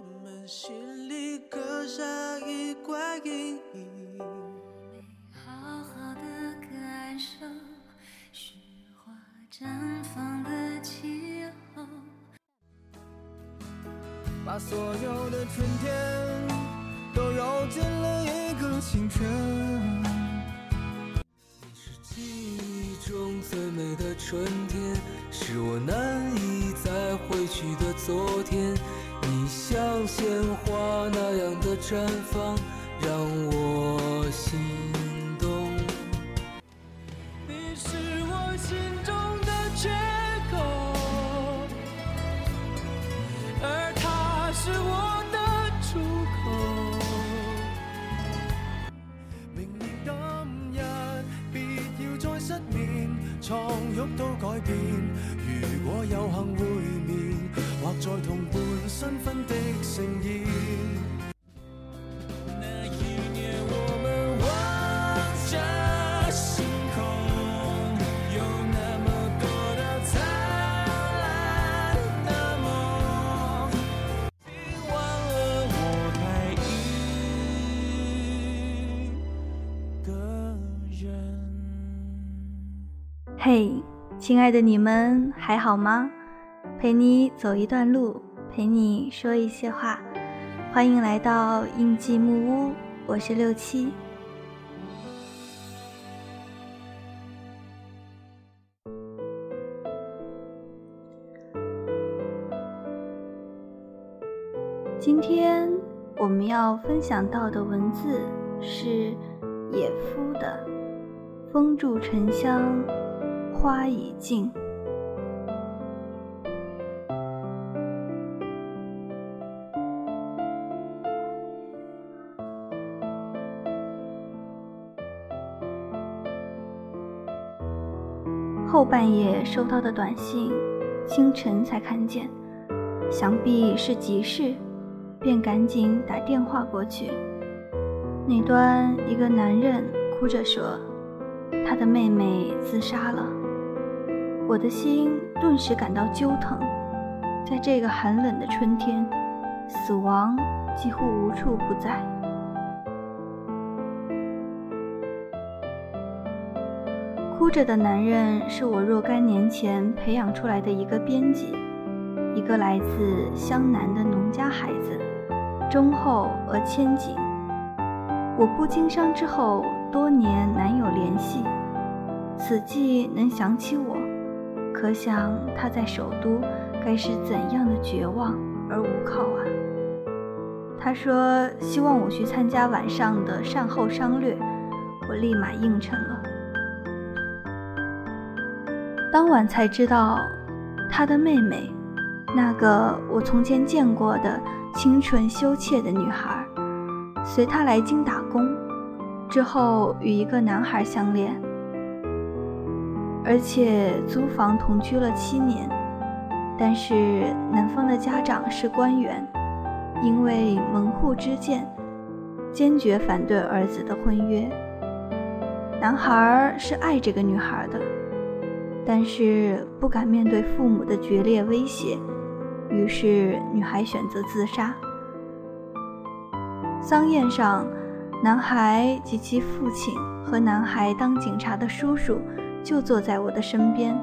我们心里刻下一块阴影。没好好的感受雪花绽放的气候。把所有的春天都揉进了一个清晨。你是记忆中最美的春天，是我难以再回去的昨天。像鲜花那样的绽放，让我心嘿亲爱的你们还好吗？陪你走一段路，陪你说一些话，欢迎来到印记木屋，我是六七。今天我们要分享到的文字是野夫的《风住沉香花已尽》。后半夜收到的短信，清晨才看见，想必是急事，便赶紧打电话过去。那端一个男人哭着说，他的妹妹自杀了。我的心顿时感到揪疼。在这个寒冷的春天，死亡几乎无处不在。哭着的男人是我若干年前培养出来的一个编辑，一个来自湘南的农家孩子，忠厚而谦谨。我不经商之后，多年难有联系，此际能想起我，可想他在首都该是怎样的绝望而无靠啊！他说希望我去参加晚上的善后商略，我立马应承了。当晚才知道，他的妹妹，那个我从前见过的清纯羞怯的女孩，随他来京打工，之后与一个男孩相恋，而且租房同居了七年。但是男方的家长是官员，因为门户之见，坚决反对儿子的婚约。男孩是爱这个女孩的。但是不敢面对父母的决裂威胁，于是女孩选择自杀。丧宴上，男孩及其父亲和男孩当警察的叔叔就坐在我的身边，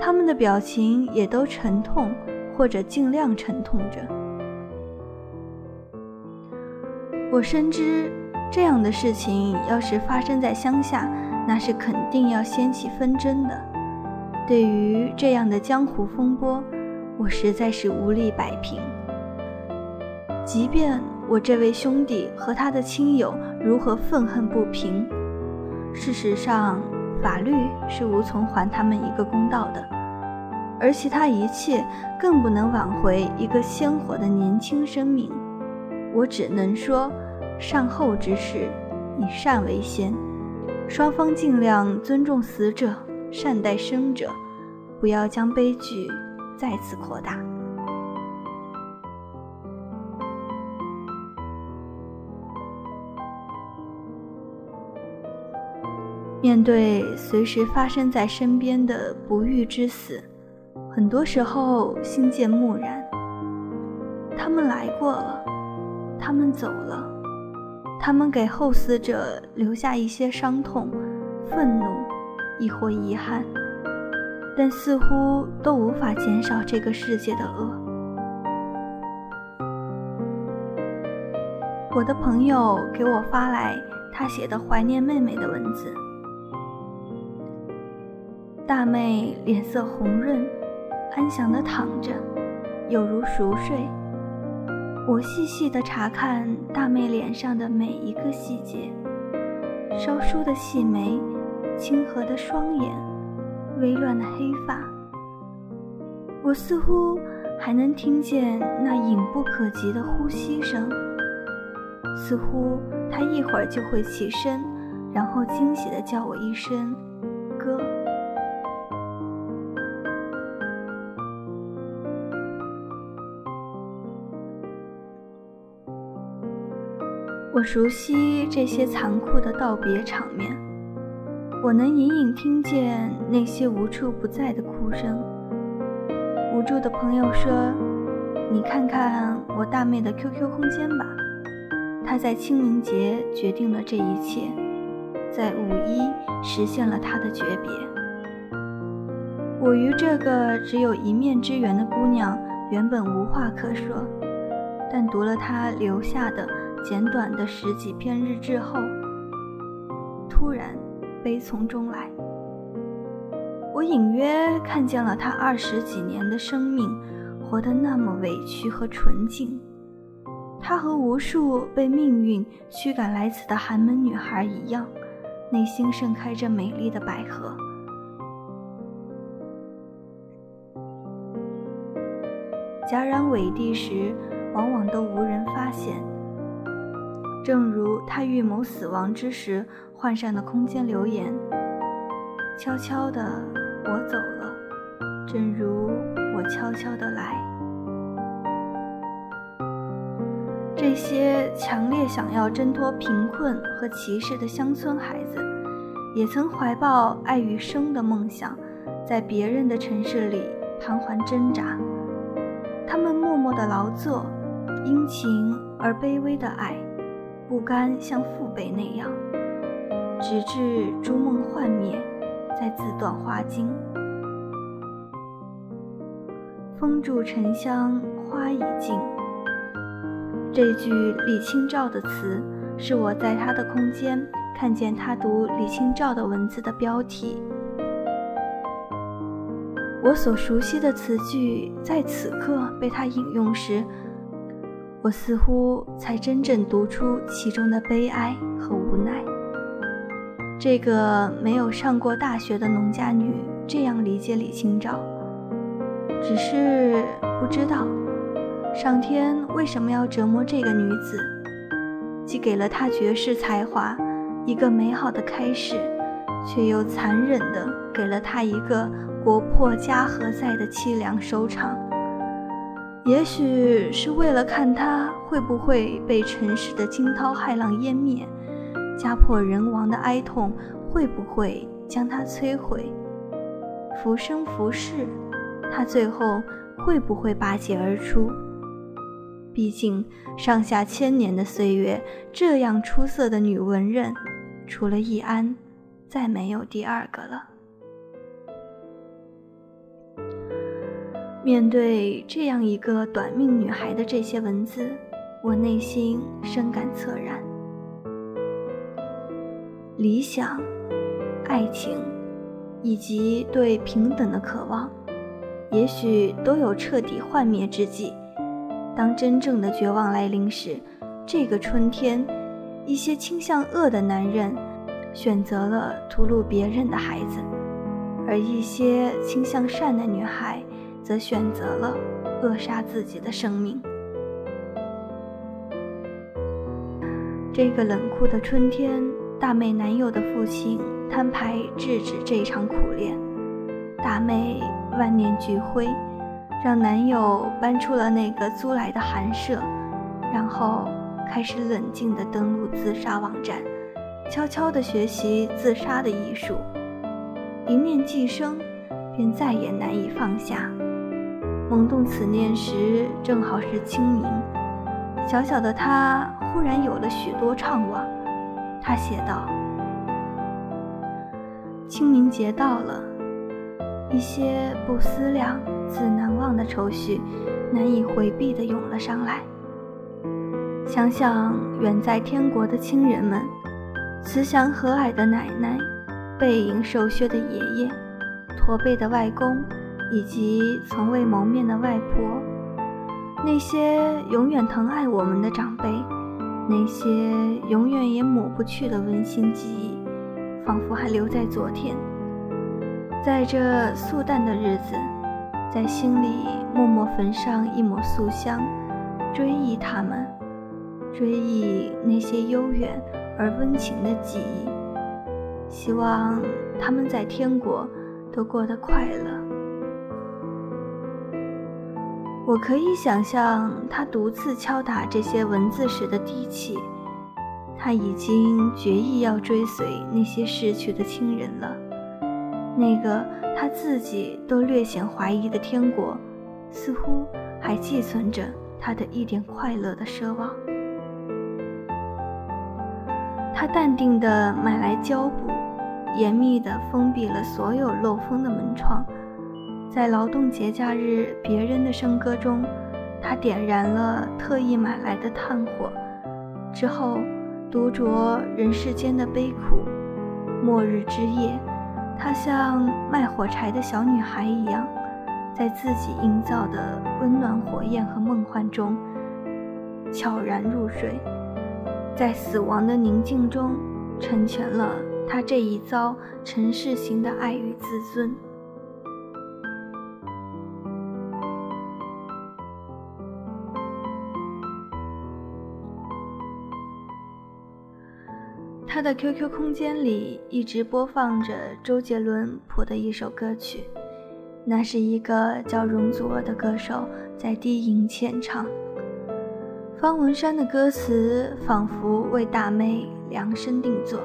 他们的表情也都沉痛，或者尽量沉痛着。我深知，这样的事情要是发生在乡下，那是肯定要掀起纷争的。对于这样的江湖风波，我实在是无力摆平。即便我这位兄弟和他的亲友如何愤恨不平，事实上法律是无从还他们一个公道的，而其他一切更不能挽回一个鲜活的年轻生命。我只能说，善后之事，以善为先，双方尽量尊重死者。善待生者，不要将悲剧再次扩大。面对随时发生在身边的不遇之死，很多时候心渐木然。他们来过了，他们走了，他们给后死者留下一些伤痛、愤怒，亦或遗憾，但似乎都无法减少这个世界的恶。我的朋友给我发来他写的怀念妹妹的文字。大妹脸色红润，安详地躺着，有如熟睡。我细细地查看大妹脸上的每一个细节：稍疏的细眉，清和的双眼，微乱的黑发。我似乎还能听见那隐不可及的呼吸声。似乎他一会儿就会起身，然后惊喜地叫我一声“我熟悉这些残酷的道别场面，我能隐隐听见那些无处不在的哭声。无助的朋友说：“你看看我大妹的 QQ 空间吧。”她在清明节决定了这一切，在五一实现了她的诀别。我与这个只有一面之缘的姑娘原本无话可说，但读了她留下的简短的十几篇日志后，突然悲从中来。我隐约看见了她二十几年的生命，活得那么委屈和纯净。她和无数被命运驱赶来此的寒门女孩一样，内心盛开着美丽的百合。戛然委地时，往往都无人发现。正如他预谋死亡之时换上的空间留言：“悄悄的，我走了，正如我悄悄的来。”这些强烈想要挣脱贫困和歧视的乡村孩子，也曾怀抱爱与生的梦想，在别人的城市里盘桓挣扎。他们默默的劳作，殷勤而卑微的爱，不甘像父辈那样，直至烛梦幻灭，再自断花茎。风住沉香，花已尽。这句李清照的词，是我在他的空间看见他读李清照的文字的标题。我所熟悉的词句在此刻被他引用时，我似乎才真正读出其中的悲哀和无奈。这个没有上过大学的农家女这样理解李清照，只是不知道。上天为什么要折磨这个女子？既给了她绝世才华，一个美好的开始，却又残忍地给了她一个国破家何在的凄凉收场。也许是为了看她会不会被尘世的惊涛骇浪湮灭，家破人亡的哀痛会不会将她摧毁，浮生浮世，她最后会不会拔节而出？毕竟，上下千年的岁月，这样出色的女文人，除了易安，再没有第二个了。面对这样一个短命女孩的这些文字，我内心深感恻然。理想、爱情，以及对平等的渴望，也许都有彻底幻灭之际。当真正的绝望来临时，这个春天，一些倾向恶的男人选择了屠戮别人的孩子，而一些倾向善的女孩则选择了扼杀自己的生命。这个冷酷的春天，大妹男友的父亲摊牌制止这场苦恋，大妹万念俱灰。让男友搬出了那个租来的寒舍，然后开始冷静地登录自杀网站，悄悄地学习自杀的艺术。一念既生，便再也难以放下。萌动此念时，正好是清明。小小的他忽然有了许多怅惘。他写道：“清明节到了，一些不思量、自难忘的愁绪，难以回避地涌了上来。想想远在天国的亲人们，慈祥和蔼的奶奶，背影瘦削的爷爷，驼背的外公。”以及从未谋面的外婆，那些永远疼爱我们的长辈，那些永远也抹不去的温馨记忆，仿佛还留在昨天。在这素淡的日子，在心里默默焚上一抹素香，追忆他们，追忆那些悠远而温情的记忆。希望他们在天国都过得快乐。我可以想象他独自敲打这些文字时的低气。他已经决意要追随那些逝去的亲人了。那个他自己都略显怀疑的天国，似乎还寄存着他的一点快乐的奢望。他淡定地买来胶布，严密地封闭了所有漏风的门窗。在劳动节假日，别人的笙歌中，他点燃了特意买来的炭火，之后独酌人世间的悲苦。末日之夜，他像卖火柴的小女孩一样，在自己营造的温暖火焰和梦幻中悄然入睡，在死亡的宁静中成全了他这一遭尘世行的爱与自尊。他的 QQ 空间里一直播放着周杰伦谱的一首歌曲，那是一个叫容祖儿的歌手在低吟浅唱。方文山的歌词仿佛为大妹量身定做。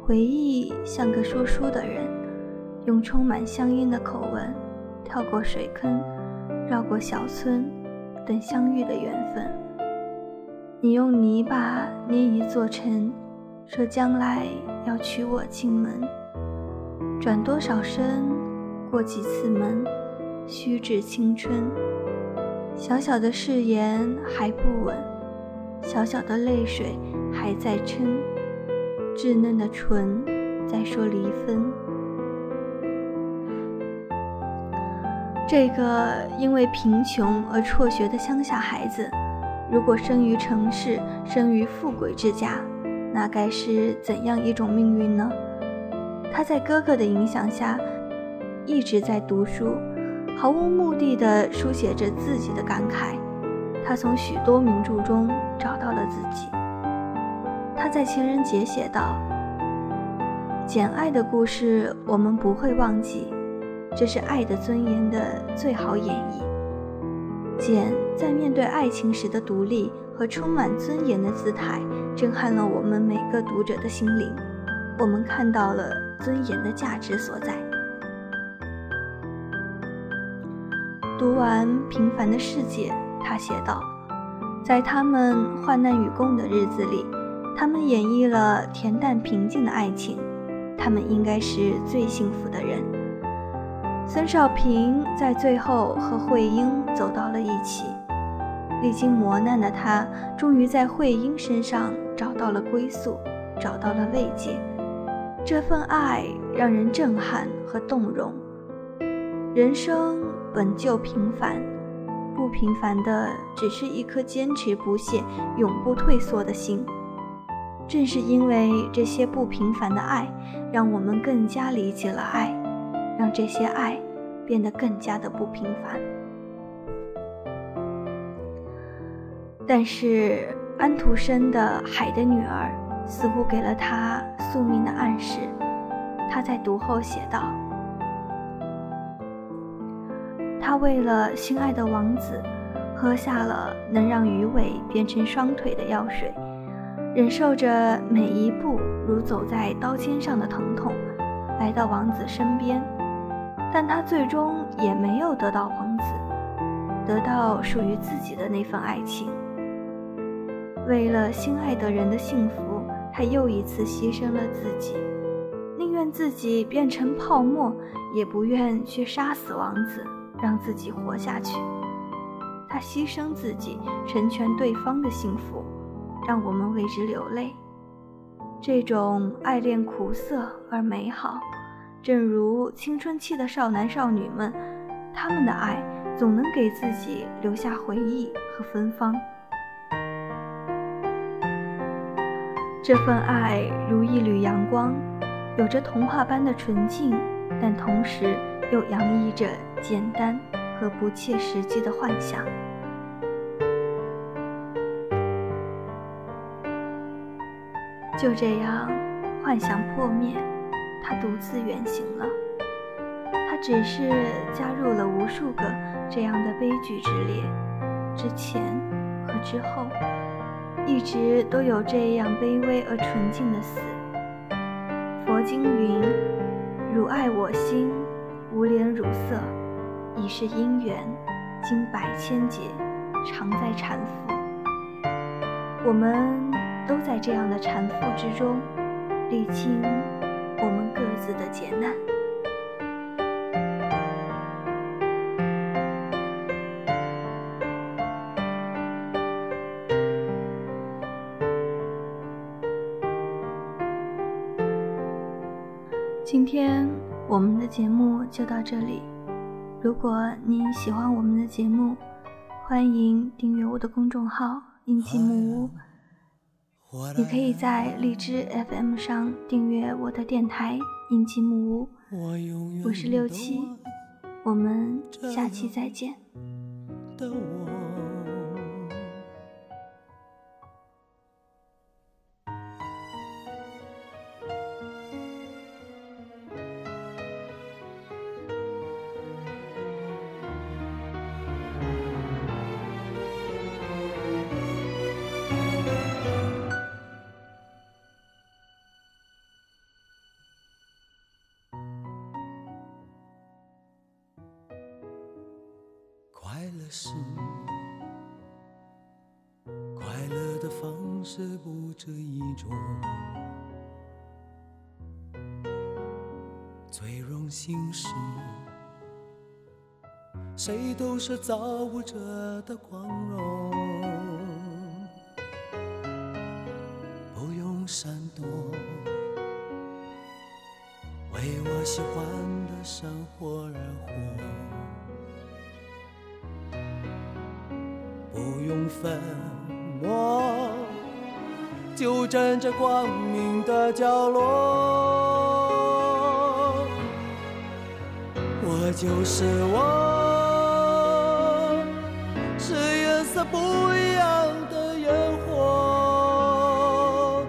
回忆像个说书的人，用充满乡音的口吻，跳过水坑，绕过小村，等相遇的缘分。你用泥巴捏一座城。说将来要娶我进门，转多少身，过几次门，虚掷青春。小小的誓言还不稳，小小的泪水还在撑，稚嫩的唇在说离分。这个因为贫穷而辍学的乡下孩子，如果生于城市，生于富贵之家。那该是怎样一种命运呢？他在哥哥的影响下，一直在读书，毫无目的地书写着自己的感慨。他从许多名著中找到了自己。他在情人节写道：“简爱的故事我们不会忘记，这是爱的尊严的最好演绎。简在面对爱情时的独立。”和充满尊严的姿态，震撼了我们每个读者的心灵。我们看到了尊严的价值所在。读完《平凡的世界》，他写道：“在他们患难与共的日子里，他们演绎了恬淡平静的爱情。他们应该是最幸福的人。”孙少平在最后和慧英走到了一起。历经磨难的他，终于在慧英身上找到了归宿，找到了慰藉。这份爱让人震撼和动容。人生本就平凡，不平凡的只是一颗坚持不懈、永不退缩的心。正是因为这些不平凡的爱，让我们更加理解了爱，让这些爱变得更加的不平凡。但是安徒生的《海的女儿》似乎给了他宿命的暗示。他在读后写道：“他为了心爱的王子，喝下了能让鱼尾变成双腿的药水，忍受着每一步如走在刀尖上的疼痛，来到王子身边。但他最终也没有得到王子。”得到属于自己的那份爱情。为了心爱的人的幸福，他又一次牺牲了自己，宁愿自己变成泡沫，也不愿去杀死王子，让自己活下去。他牺牲自己，成全对方的幸福，让我们为之流泪。这种爱恋苦涩而美好，正如青春期的少男少女们，他们的爱总能给自己留下回忆和芬芳。这份爱如一缕阳光，有着童话般的纯净，但同时又洋溢着简单和不切实际的幻想。就这样，幻想破灭，他独自远行了。他只是加入了无数个这样的悲剧之列，之前和之后。一直都有这样卑微而纯净的死。佛经云：“汝爱我心，无怜汝色，已是因缘，经百千劫，常在缠缚。”我们都在这样的缠缚之中，历经我们各自的劫难。今天我们的节目就到这里。如果你喜欢我们的节目，欢迎订阅我的公众号“印记木屋”。你可以在荔枝 FM 上订阅我的电台“印记木屋”。我是六七，我们下期再见。是是不止一种，最荣幸是，谁都是造物者的光荣，不用闪躲，为我喜欢的生活而活。不用粉墨就站在光明的角落，我就是我，是颜色不一样的烟火，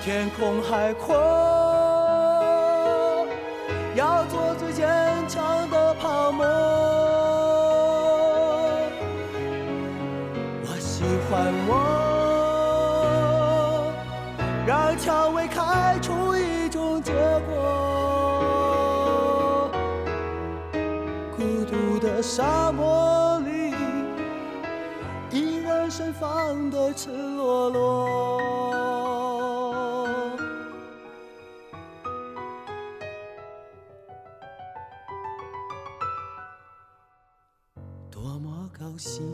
天空海阔，要做最坚强的泡沫。我喜欢我沙漠里依然盛放的赤裸裸，多么高兴。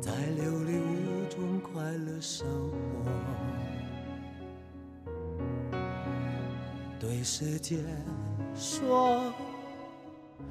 在琉璃屋中快乐生活，对世界说，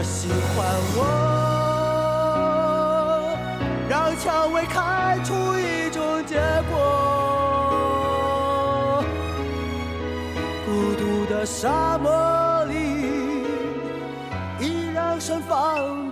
我喜欢我让蔷薇开出一种结果，孤独的沙漠里依然盛放